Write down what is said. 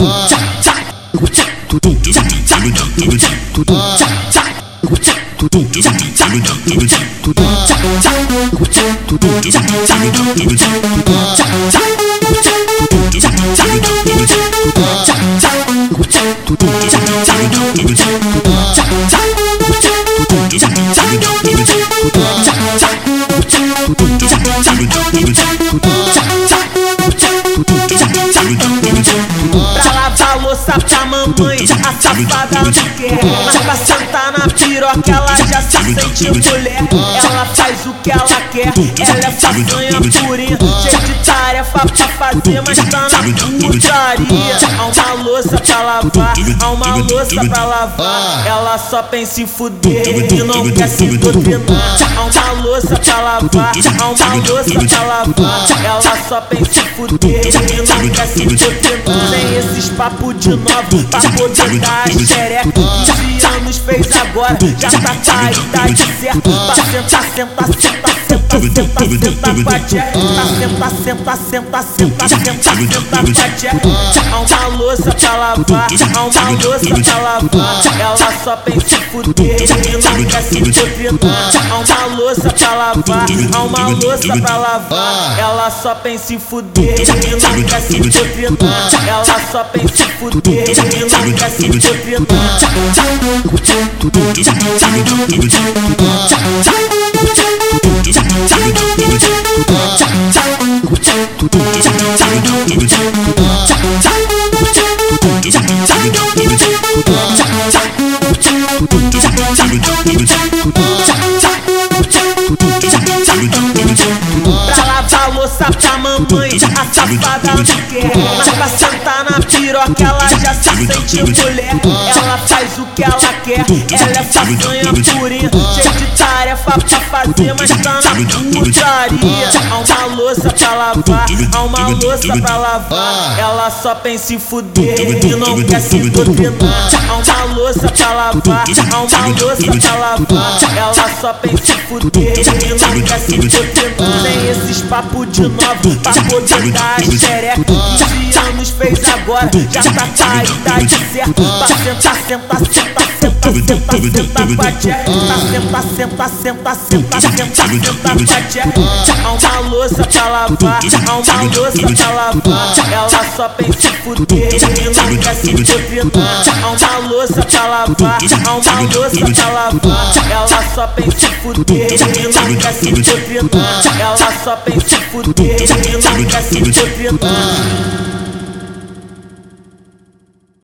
Pra louça pra mamãe, a safada não quer Mas pra sentar na piroca ela já se sente mulher. Ela faz o que ela quer, ela é façanha purinha. Cheia de tarefa pra fazer, mas tá na putaria. Há uma louça pra lavar, há uma louça pra lavar Ela só pensa em fuder e não quer se Há uma louça pra lavar, há uma louça pra lavar Ela só pensa em fuder e não quer se dominar Sem esses papos de novo pra poder dar xereca. 15 anos fez agora, já tá com a idade certa Pra sentar, sentar, sentar, sentar, sentar com a tcheca Tá senta, senta, senta, senta, senta, senta com a tcheca Há uma louça pra lavar, há uma louça pra lavar Ela só pensa em fuder e não quer se dominar Há uma louça pra lavar, há uma louça pra lavar Ela só pensa em fuder e não quer se dominar Ela só pensa em fuder e não quer se dominar mamãe, a safada não quer Mas pra sentar na piroca ela já se sente mulher. Ela faz o que ela quer, ela é façanha purinha Cheia de tarefa pra fazer, mas tá na putaria louça pra lavar, há uma louça pra lavar. Ela só pensa em fuder e não quer se dominar Há uma louça pra lavar, há uma louça pra lavar. Ela só pensa em fuder e não quer se dominar Sem esses papos de novo pra poder dar a xereca. 15 anos fez agora, já tá com a idade certa Pra sentar, senta, senta, senta, senta, senta com a tcheca Tá senta, senta, senta, senta, senta, senta com a tcheca Há uma louça pra lavar, há uma louça pra lavar Ela só pensa em fuder e não quer se dominar Há uma louça pra lavar, há uma louça pra lavar Ela só pensa em fuder e não quer se dominar Ela só pensa em fuder e não quer se dominar